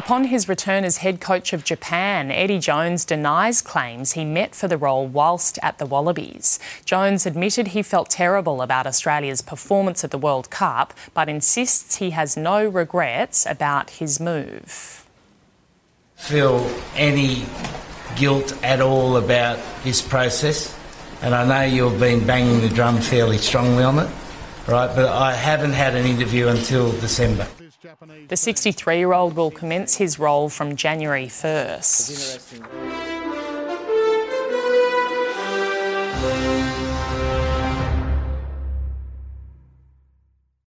Upon his return as head coach of Japan, Eddie Jones denies claims he met for the role whilst at the Wallabies. Jones admitted he felt terrible about Australia's performance at the World Cup, but insists he has no regrets about his move. Feel any guilt at all about this process, and I know you've been banging the drum fairly strongly on it, right? But I haven't had an interview until December. The 63 year old will commence his role from January 1st.